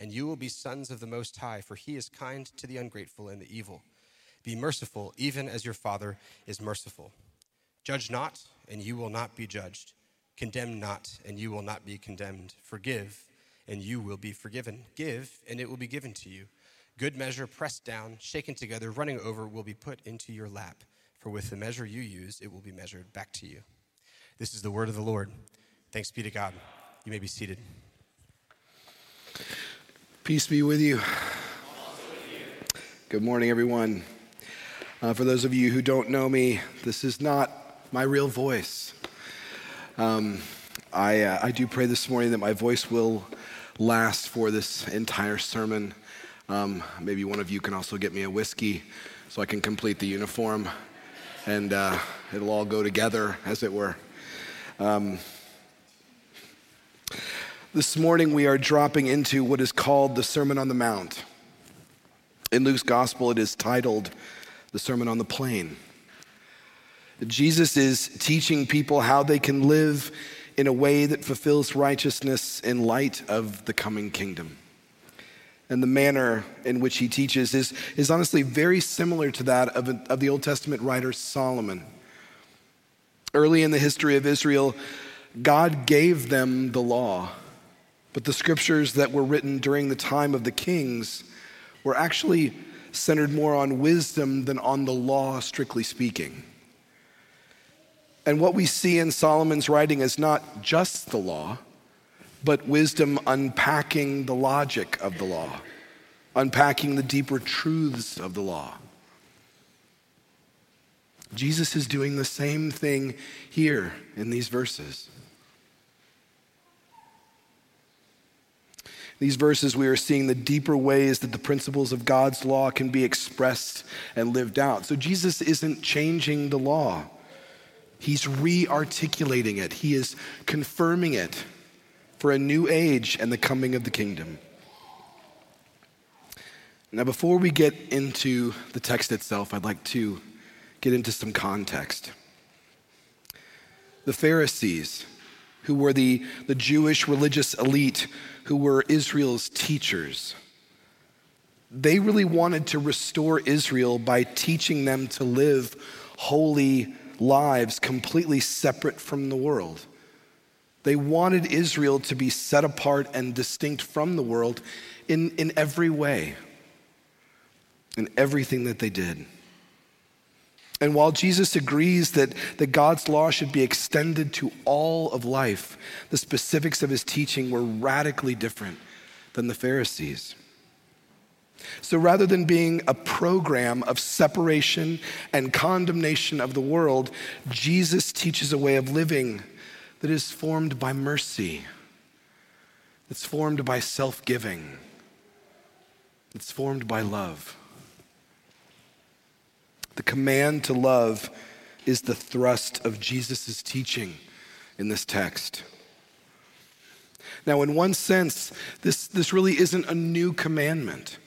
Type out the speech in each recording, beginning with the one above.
And you will be sons of the Most High, for he is kind to the ungrateful and the evil. Be merciful, even as your Father is merciful. Judge not, and you will not be judged. Condemn not, and you will not be condemned. Forgive, and you will be forgiven. Give, and it will be given to you. Good measure, pressed down, shaken together, running over, will be put into your lap. For with the measure you use, it will be measured back to you. This is the word of the Lord. Thanks be to God. You may be seated. Peace be with you. Good morning, everyone. Uh, for those of you who don't know me, this is not my real voice. Um, I, uh, I do pray this morning that my voice will last for this entire sermon. Um, maybe one of you can also get me a whiskey so I can complete the uniform and uh, it'll all go together, as it were. Um, this morning, we are dropping into what is called the Sermon on the Mount. In Luke's gospel, it is titled the Sermon on the Plain. Jesus is teaching people how they can live in a way that fulfills righteousness in light of the coming kingdom and the manner in which he teaches is, is honestly very similar to that of, of the Old Testament writer Solomon. Early in the history of Israel, God gave them the law, but the scriptures that were written during the time of the kings were actually centered more on wisdom than on the law, strictly speaking. And what we see in Solomon's writing is not just the law but wisdom unpacking the logic of the law, unpacking the deeper truths of the law. Jesus is doing the same thing here in these verses. These verses, we are seeing the deeper ways that the principles of God's law can be expressed and lived out. So Jesus isn't changing the law, He's re articulating it, He is confirming it for a new age and the coming of the kingdom. Now, before we get into the text itself, I'd like to get into some context. The Pharisees, who were the, the Jewish religious elite, who were Israel's teachers, they really wanted to restore Israel by teaching them to live holy lives completely separate from the world. They wanted Israel to be set apart and distinct from the world in, in every way, in everything that they did. And while Jesus agrees that, that God's law should be extended to all of life, the specifics of his teaching were radically different than the Pharisees. So rather than being a program of separation and condemnation of the world, Jesus teaches a way of living that is formed by mercy, it's formed by self giving, it's formed by love. The command to love is the thrust of Jesus' teaching in this text. Now, in one sense, this, this really isn't a new commandment.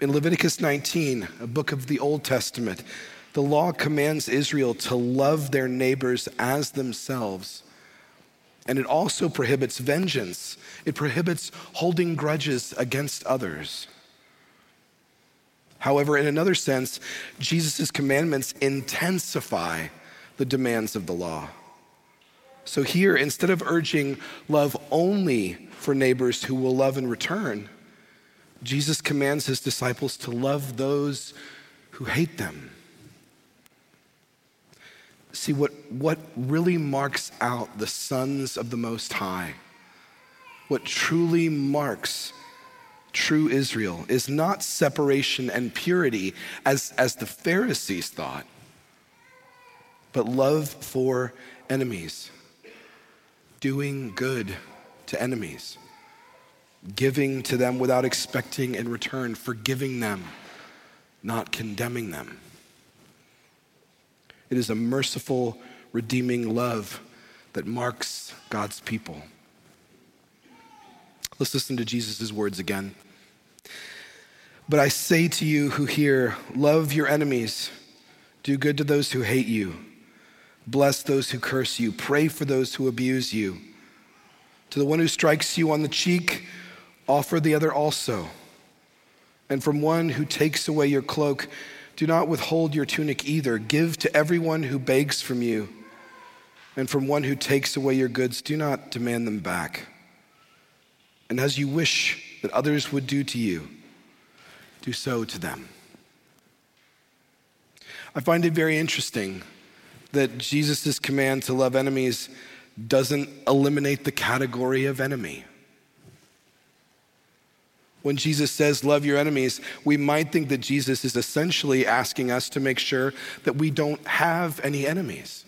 In Leviticus 19, a book of the Old Testament, the law commands Israel to love their neighbors as themselves and it also prohibits vengeance, it prohibits holding grudges against others. However, in another sense, Jesus' commandments intensify the demands of the law. So here, instead of urging love only for neighbors who will love in return, Jesus commands his disciples to love those who hate them. See, what, what really marks out the sons of the Most High, what truly marks true Israel, is not separation and purity as, as the Pharisees thought, but love for enemies, doing good to enemies, giving to them without expecting in return, forgiving them, not condemning them. It is a merciful, redeeming love that marks God's people. Let's listen to Jesus' words again. But I say to you who hear, love your enemies, do good to those who hate you, bless those who curse you, pray for those who abuse you. To the one who strikes you on the cheek, offer the other also. And from one who takes away your cloak, do not withhold your tunic either. Give to everyone who begs from you. And from one who takes away your goods, do not demand them back. And as you wish that others would do to you, do so to them. I find it very interesting that Jesus' command to love enemies doesn't eliminate the category of enemy when Jesus says, Love your enemies, we might think that Jesus is essentially asking us to make sure that we don't have any enemies.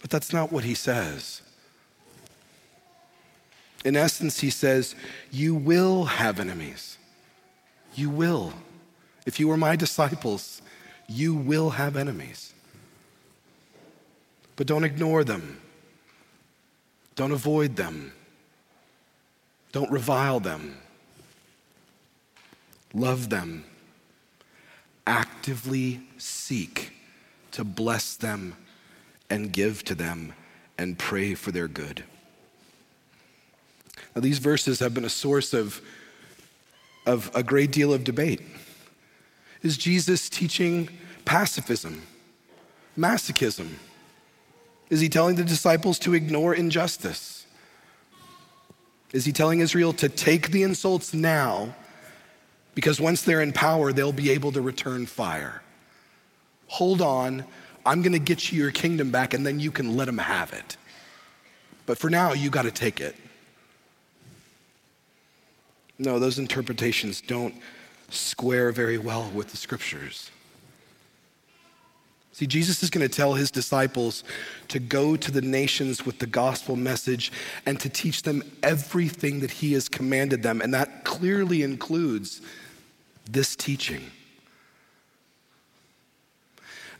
But that's not what he says. In essence, he says, You will have enemies. You will. If you are my disciples, you will have enemies. But don't ignore them, don't avoid them. Don't revile them. Love them. Actively seek to bless them and give to them and pray for their good. Now, these verses have been a source of, of a great deal of debate. Is Jesus teaching pacifism, masochism? Is he telling the disciples to ignore injustice? Is he telling Israel to take the insults now because once they're in power, they'll be able to return fire? Hold on, I'm going to get you your kingdom back and then you can let them have it. But for now, you got to take it. No, those interpretations don't square very well with the scriptures. See, Jesus is going to tell his disciples to go to the nations with the gospel message and to teach them everything that he has commanded them. And that clearly includes this teaching.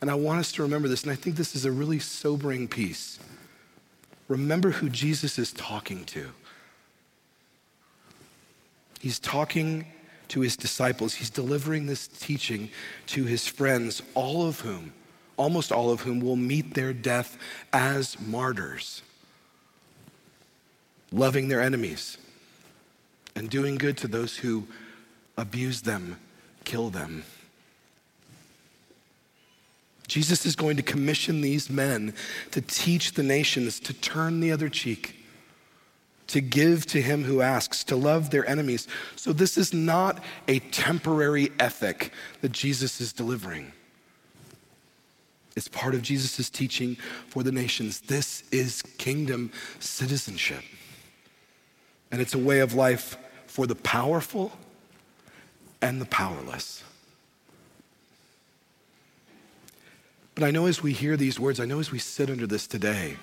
And I want us to remember this, and I think this is a really sobering piece. Remember who Jesus is talking to. He's talking to his disciples, he's delivering this teaching to his friends, all of whom almost all of whom will meet their death as martyrs, loving their enemies and doing good to those who abuse them, kill them. Jesus is going to commission these men to teach the nations to turn the other cheek, to give to him who asks, to love their enemies. So, this is not a temporary ethic that Jesus is delivering. It's part of Jesus' teaching for the nations. This is kingdom citizenship. And it's a way of life for the powerful and the powerless. But I know as we hear these words, I know as we sit under this today,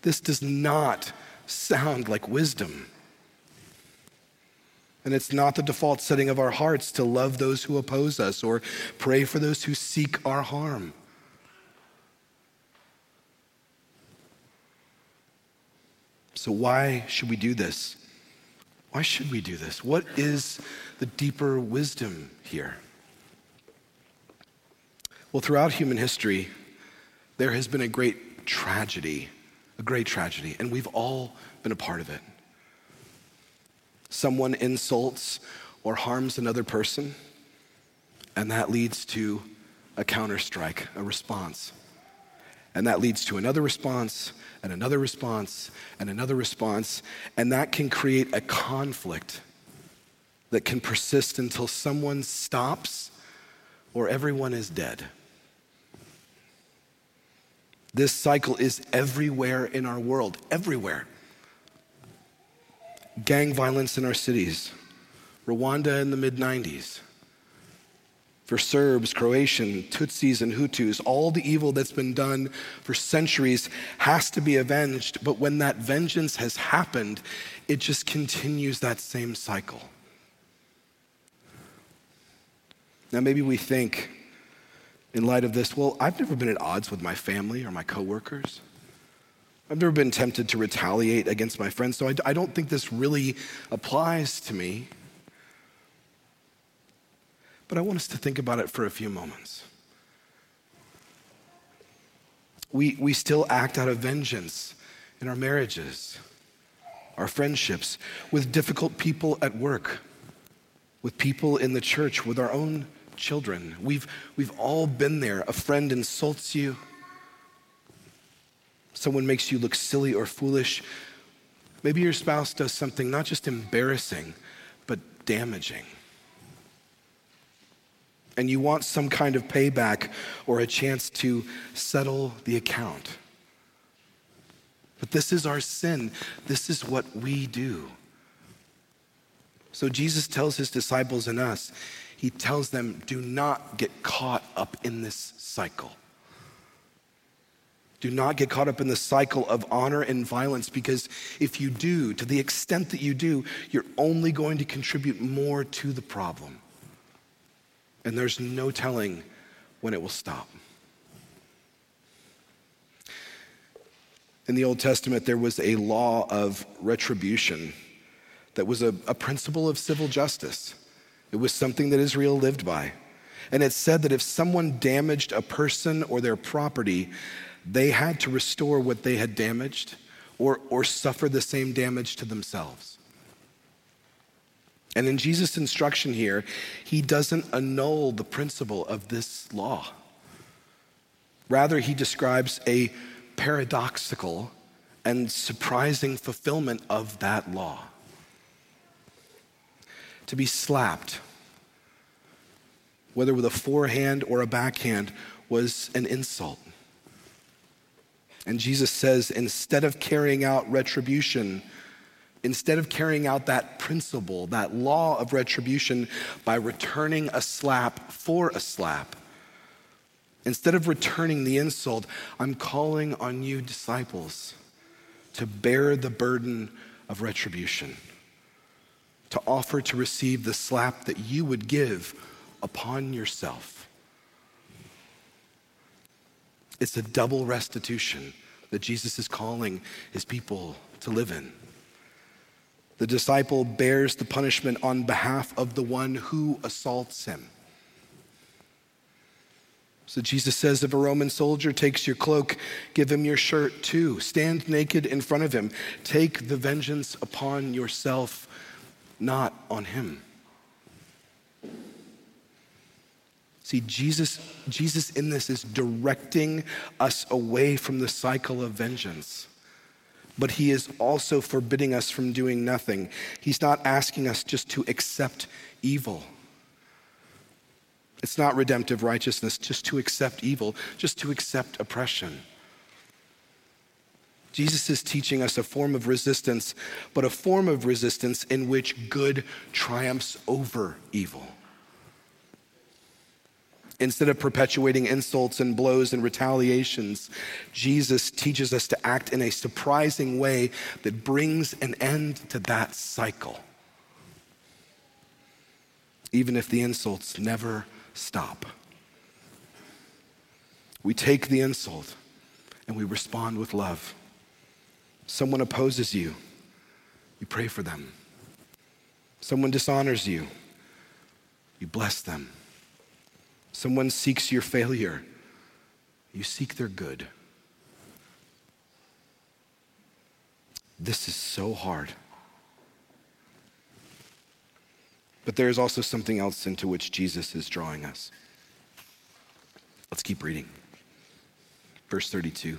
this does not sound like wisdom. And it's not the default setting of our hearts to love those who oppose us or pray for those who seek our harm. So, why should we do this? Why should we do this? What is the deeper wisdom here? Well, throughout human history, there has been a great tragedy, a great tragedy, and we've all been a part of it. Someone insults or harms another person, and that leads to a counterstrike, a response. And that leads to another response, and another response, and another response. And that can create a conflict that can persist until someone stops or everyone is dead. This cycle is everywhere in our world, everywhere. Gang violence in our cities, Rwanda in the mid 90s. For Serbs, Croatian, Tutsis, and Hutus, all the evil that's been done for centuries has to be avenged. But when that vengeance has happened, it just continues that same cycle. Now, maybe we think, in light of this, well, I've never been at odds with my family or my coworkers. I've never been tempted to retaliate against my friends, so I, I don't think this really applies to me. But I want us to think about it for a few moments. We, we still act out of vengeance in our marriages, our friendships, with difficult people at work, with people in the church, with our own children. We've, we've all been there. A friend insults you, someone makes you look silly or foolish. Maybe your spouse does something not just embarrassing, but damaging. And you want some kind of payback or a chance to settle the account. But this is our sin. This is what we do. So Jesus tells his disciples and us, he tells them, do not get caught up in this cycle. Do not get caught up in the cycle of honor and violence because if you do, to the extent that you do, you're only going to contribute more to the problem. And there's no telling when it will stop. In the Old Testament, there was a law of retribution that was a, a principle of civil justice. It was something that Israel lived by. And it said that if someone damaged a person or their property, they had to restore what they had damaged or, or suffer the same damage to themselves. And in Jesus' instruction here, he doesn't annul the principle of this law. Rather, he describes a paradoxical and surprising fulfillment of that law to be slapped, whether with a forehand or a backhand, was an insult. And Jesus says, instead of carrying out retribution, instead of carrying out that principle, that law of retribution by returning a slap for a slap, instead of returning the insult, I'm calling on you, disciples, to bear the burden of retribution to offer to receive the slap that you would give upon yourself. It's a double restitution that Jesus is calling his people to live in. The disciple bears the punishment on behalf of the one who assaults him. So Jesus says, if a Roman soldier takes your cloak, give him your shirt too. Stand naked in front of him. Take the vengeance upon yourself not on him. See, Jesus, Jesus in this is directing us away from the cycle of vengeance. But he is also forbidding us from doing nothing. He's not asking us just to accept evil. It's not redemptive righteousness just to accept evil, just to accept oppression. Jesus is teaching us a form of resistance, but a form of resistance in which good triumphs over evil. Instead of perpetuating insults and blows and retaliations, Jesus teaches us to act in a surprising way that brings an end to that cycle. Even if the insults never stop. We take the insult and we respond with love. Someone opposes you, you pray for them. Someone dishonors you, you bless them. Someone seeks your failure, you seek their good. This is so hard. But there is also something else into which Jesus is drawing us. Let's keep reading. Verse 32.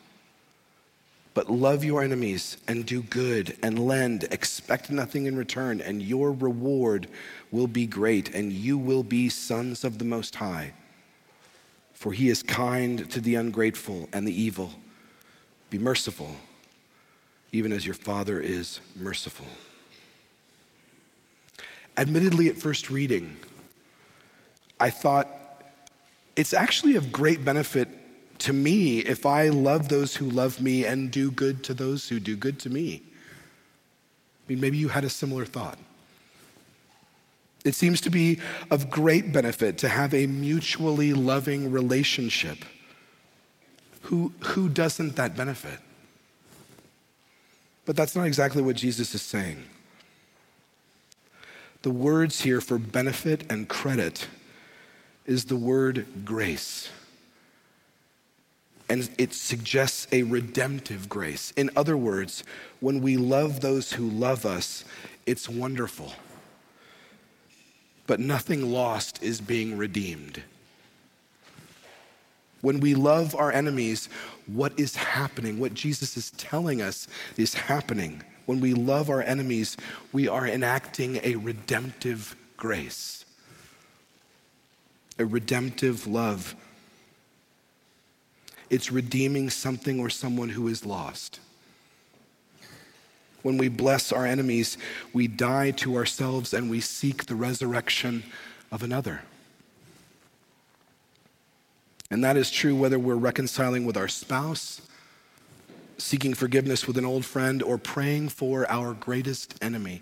But love your enemies and do good and lend, expect nothing in return, and your reward will be great, and you will be sons of the Most High. For he is kind to the ungrateful and the evil. Be merciful, even as your Father is merciful. Admittedly, at first reading, I thought it's actually of great benefit to me if I love those who love me and do good to those who do good to me. I mean, maybe you had a similar thought. It seems to be of great benefit to have a mutually loving relationship. Who, who doesn't that benefit? But that's not exactly what Jesus is saying. The words here for benefit and credit is the word grace. And it suggests a redemptive grace. In other words, when we love those who love us, it's wonderful. But nothing lost is being redeemed. When we love our enemies, what is happening? What Jesus is telling us is happening. When we love our enemies, we are enacting a redemptive grace, a redemptive love. It's redeeming something or someone who is lost. When we bless our enemies, we die to ourselves and we seek the resurrection of another. And that is true whether we're reconciling with our spouse, seeking forgiveness with an old friend, or praying for our greatest enemy.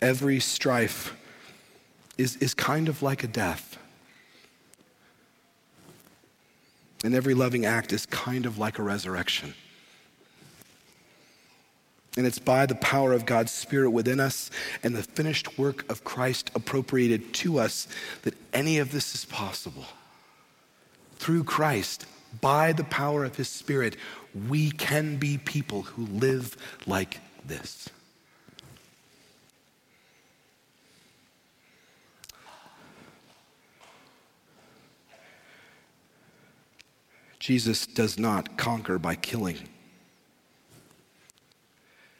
Every strife is, is kind of like a death. And every loving act is kind of like a resurrection. And it's by the power of God's Spirit within us and the finished work of Christ appropriated to us that any of this is possible. Through Christ, by the power of His Spirit, we can be people who live like this. Jesus does not conquer by killing.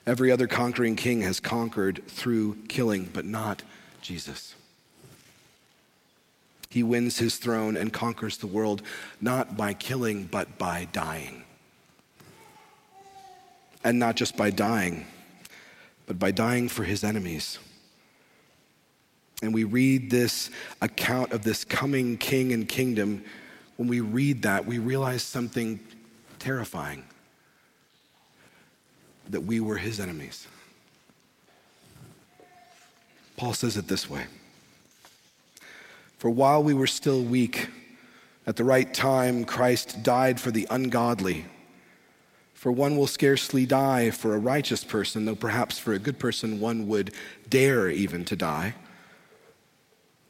Every other conquering king has conquered through killing, but not Jesus. He wins his throne and conquers the world not by killing, but by dying. And not just by dying, but by dying for his enemies. And we read this account of this coming king and kingdom. When we read that, we realize something terrifying that we were his enemies. Paul says it this way For while we were still weak, at the right time, Christ died for the ungodly. For one will scarcely die for a righteous person, though perhaps for a good person one would dare even to die.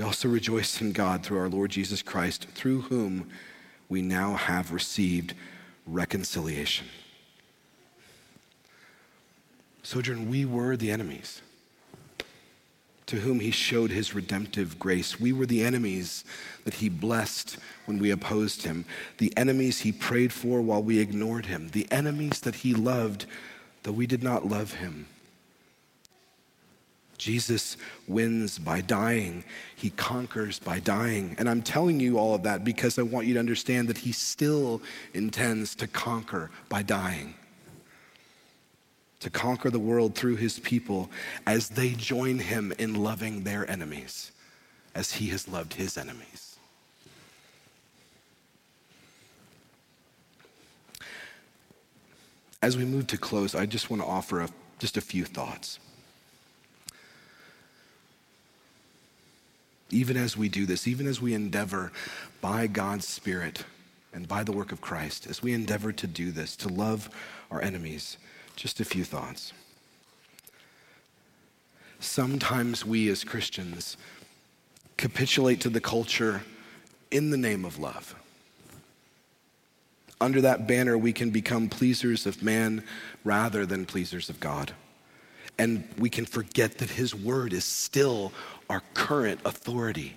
we also rejoice in God through our Lord Jesus Christ, through whom we now have received reconciliation. Sojourn, we were the enemies to whom he showed his redemptive grace. We were the enemies that he blessed when we opposed him, the enemies he prayed for while we ignored him, the enemies that he loved though we did not love him. Jesus wins by dying. He conquers by dying. And I'm telling you all of that because I want you to understand that he still intends to conquer by dying, to conquer the world through his people as they join him in loving their enemies, as he has loved his enemies. As we move to close, I just want to offer a, just a few thoughts. Even as we do this, even as we endeavor by God's Spirit and by the work of Christ, as we endeavor to do this, to love our enemies, just a few thoughts. Sometimes we as Christians capitulate to the culture in the name of love. Under that banner, we can become pleasers of man rather than pleasers of God. And we can forget that His word is still our current authority.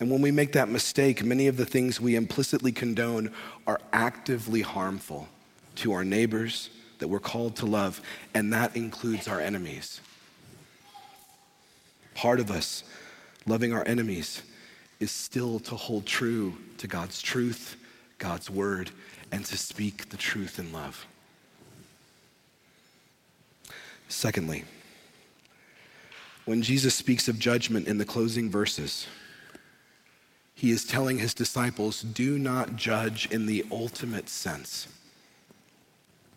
And when we make that mistake, many of the things we implicitly condone are actively harmful to our neighbors that we're called to love, and that includes our enemies. Part of us loving our enemies is still to hold true to God's truth, God's word, and to speak the truth in love. Secondly, when Jesus speaks of judgment in the closing verses, he is telling his disciples, do not judge in the ultimate sense.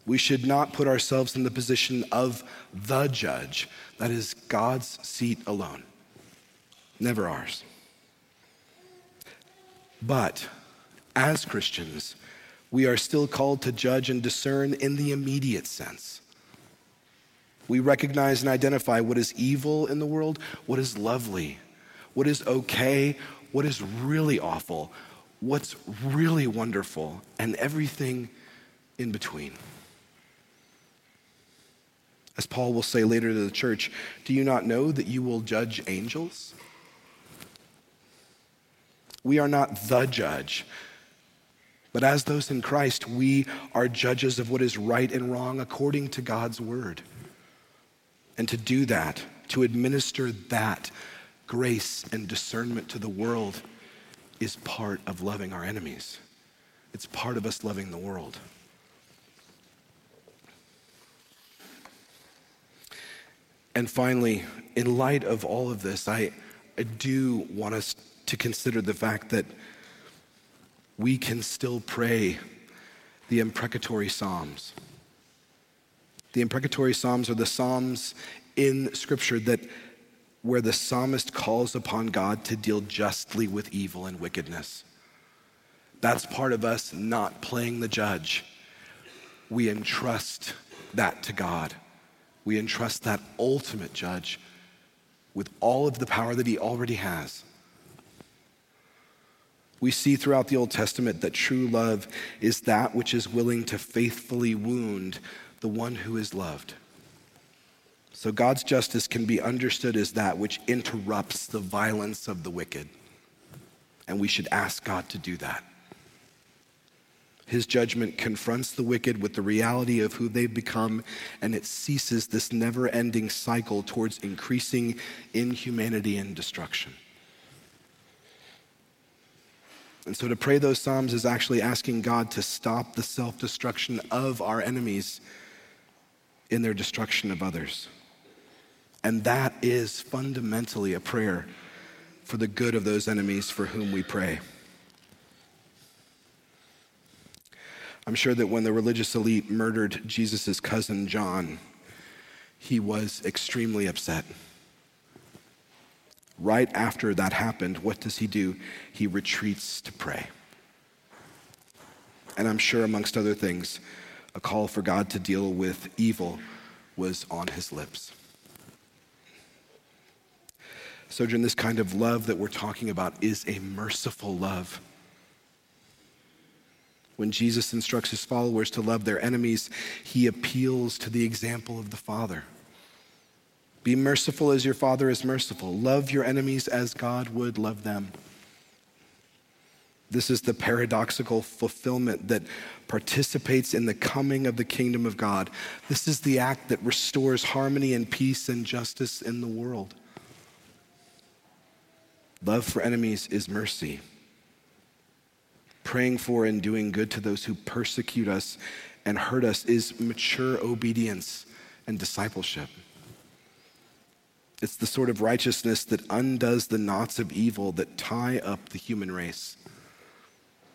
We should not put ourselves in the position of the judge. That is God's seat alone, never ours. But as Christians, we are still called to judge and discern in the immediate sense. We recognize and identify what is evil in the world, what is lovely, what is okay, what is really awful, what's really wonderful, and everything in between. As Paul will say later to the church, do you not know that you will judge angels? We are not the judge, but as those in Christ, we are judges of what is right and wrong according to God's word. And to do that, to administer that grace and discernment to the world, is part of loving our enemies. It's part of us loving the world. And finally, in light of all of this, I, I do want us to consider the fact that we can still pray the imprecatory Psalms. The imprecatory Psalms are the Psalms in Scripture that where the psalmist calls upon God to deal justly with evil and wickedness. That's part of us not playing the judge. We entrust that to God. We entrust that ultimate judge with all of the power that he already has. We see throughout the Old Testament that true love is that which is willing to faithfully wound the one who is loved. So God's justice can be understood as that which interrupts the violence of the wicked. And we should ask God to do that. His judgment confronts the wicked with the reality of who they've become, and it ceases this never ending cycle towards increasing inhumanity and destruction. And so to pray those Psalms is actually asking God to stop the self destruction of our enemies in their destruction of others. And that is fundamentally a prayer for the good of those enemies for whom we pray. I'm sure that when the religious elite murdered Jesus' cousin John, he was extremely upset. Right after that happened, what does he do? He retreats to pray. And I'm sure, amongst other things, a call for God to deal with evil was on his lips. So, Sojourn, this kind of love that we're talking about is a merciful love. When Jesus instructs his followers to love their enemies, he appeals to the example of the Father. Be merciful as your Father is merciful. Love your enemies as God would love them. This is the paradoxical fulfillment that participates in the coming of the kingdom of God. This is the act that restores harmony and peace and justice in the world. Love for enemies is mercy. Praying for and doing good to those who persecute us and hurt us is mature obedience and discipleship. It's the sort of righteousness that undoes the knots of evil that tie up the human race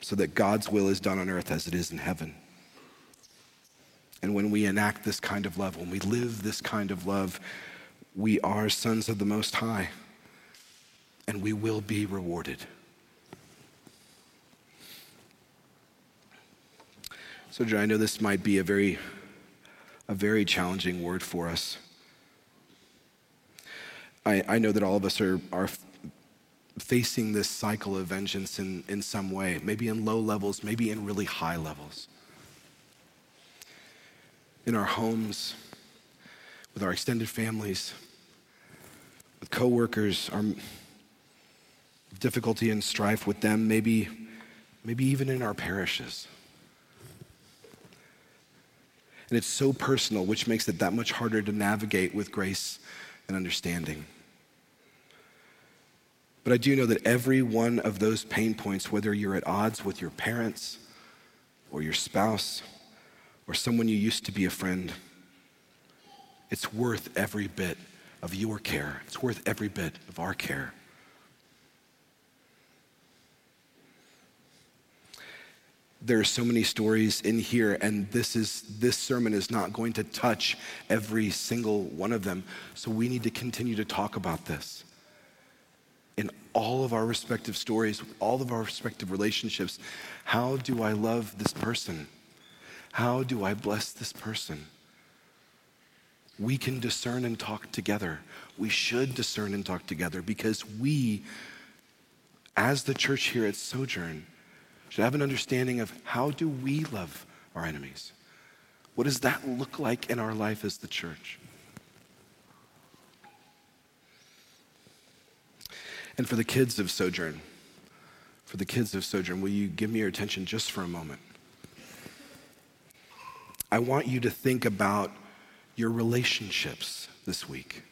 so that God's will is done on earth as it is in heaven. And when we enact this kind of love, when we live this kind of love, we are sons of the Most High, and we will be rewarded. So, I know this might be a very, a very challenging word for us. I, I know that all of us are, are facing this cycle of vengeance in, in some way, maybe in low levels, maybe in really high levels. In our homes, with our extended families, with coworkers, our difficulty and strife with them, maybe, maybe even in our parishes. And it's so personal, which makes it that much harder to navigate with grace and understanding. But I do know that every one of those pain points, whether you're at odds with your parents or your spouse or someone you used to be a friend, it's worth every bit of your care. It's worth every bit of our care. there are so many stories in here and this is this sermon is not going to touch every single one of them so we need to continue to talk about this in all of our respective stories with all of our respective relationships how do i love this person how do i bless this person we can discern and talk together we should discern and talk together because we as the church here at sojourn should have an understanding of how do we love our enemies? What does that look like in our life as the church? And for the kids of Sojourn, for the kids of Sojourn, will you give me your attention just for a moment? I want you to think about your relationships this week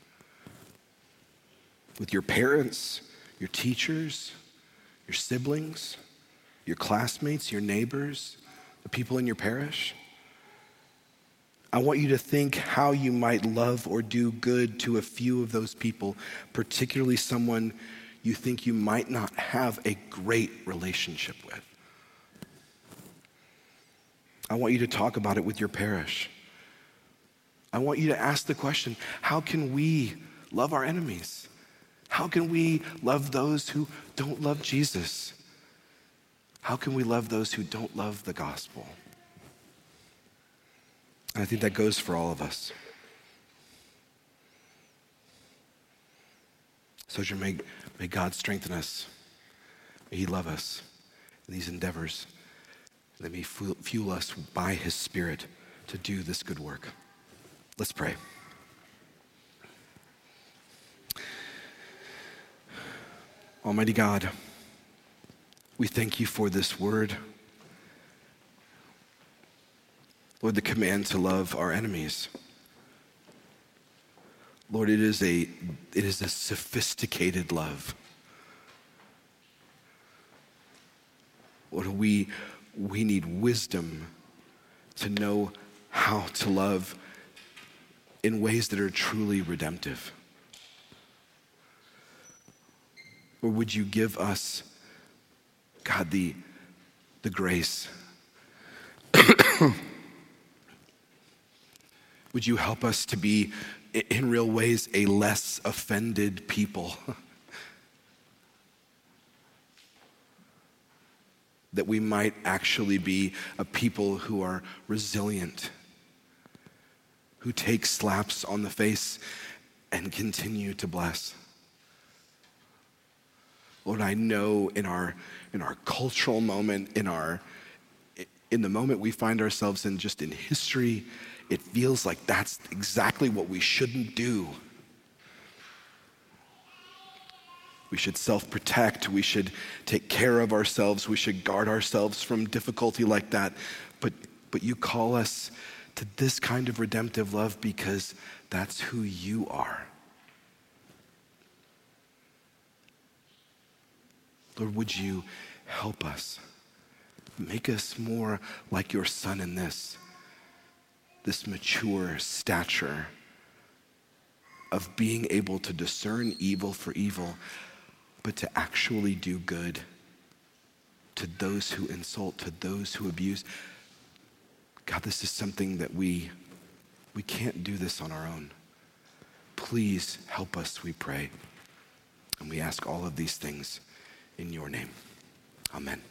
with your parents, your teachers, your siblings your classmates, your neighbors, the people in your parish. I want you to think how you might love or do good to a few of those people, particularly someone you think you might not have a great relationship with. I want you to talk about it with your parish. I want you to ask the question how can we love our enemies? How can we love those who don't love Jesus? How can we love those who don't love the gospel? And I think that goes for all of us. So, may, may God strengthen us. May He love us in these endeavors. Let me fuel us by His Spirit to do this good work. Let's pray. Almighty God, we thank you for this word. Lord, the command to love our enemies. Lord, it is a, it is a sophisticated love. Lord, we, we need wisdom to know how to love in ways that are truly redemptive. Or would you give us God, the, the grace. Would you help us to be, in real ways, a less offended people? that we might actually be a people who are resilient, who take slaps on the face and continue to bless. Lord, I know in our, in our cultural moment, in, our, in the moment we find ourselves in, just in history, it feels like that's exactly what we shouldn't do. We should self protect. We should take care of ourselves. We should guard ourselves from difficulty like that. But, but you call us to this kind of redemptive love because that's who you are. Lord, would you help us? Make us more like your son in this, this mature stature of being able to discern evil for evil, but to actually do good to those who insult, to those who abuse. God, this is something that we, we can't do this on our own. Please help us, we pray. And we ask all of these things in your name. Amen.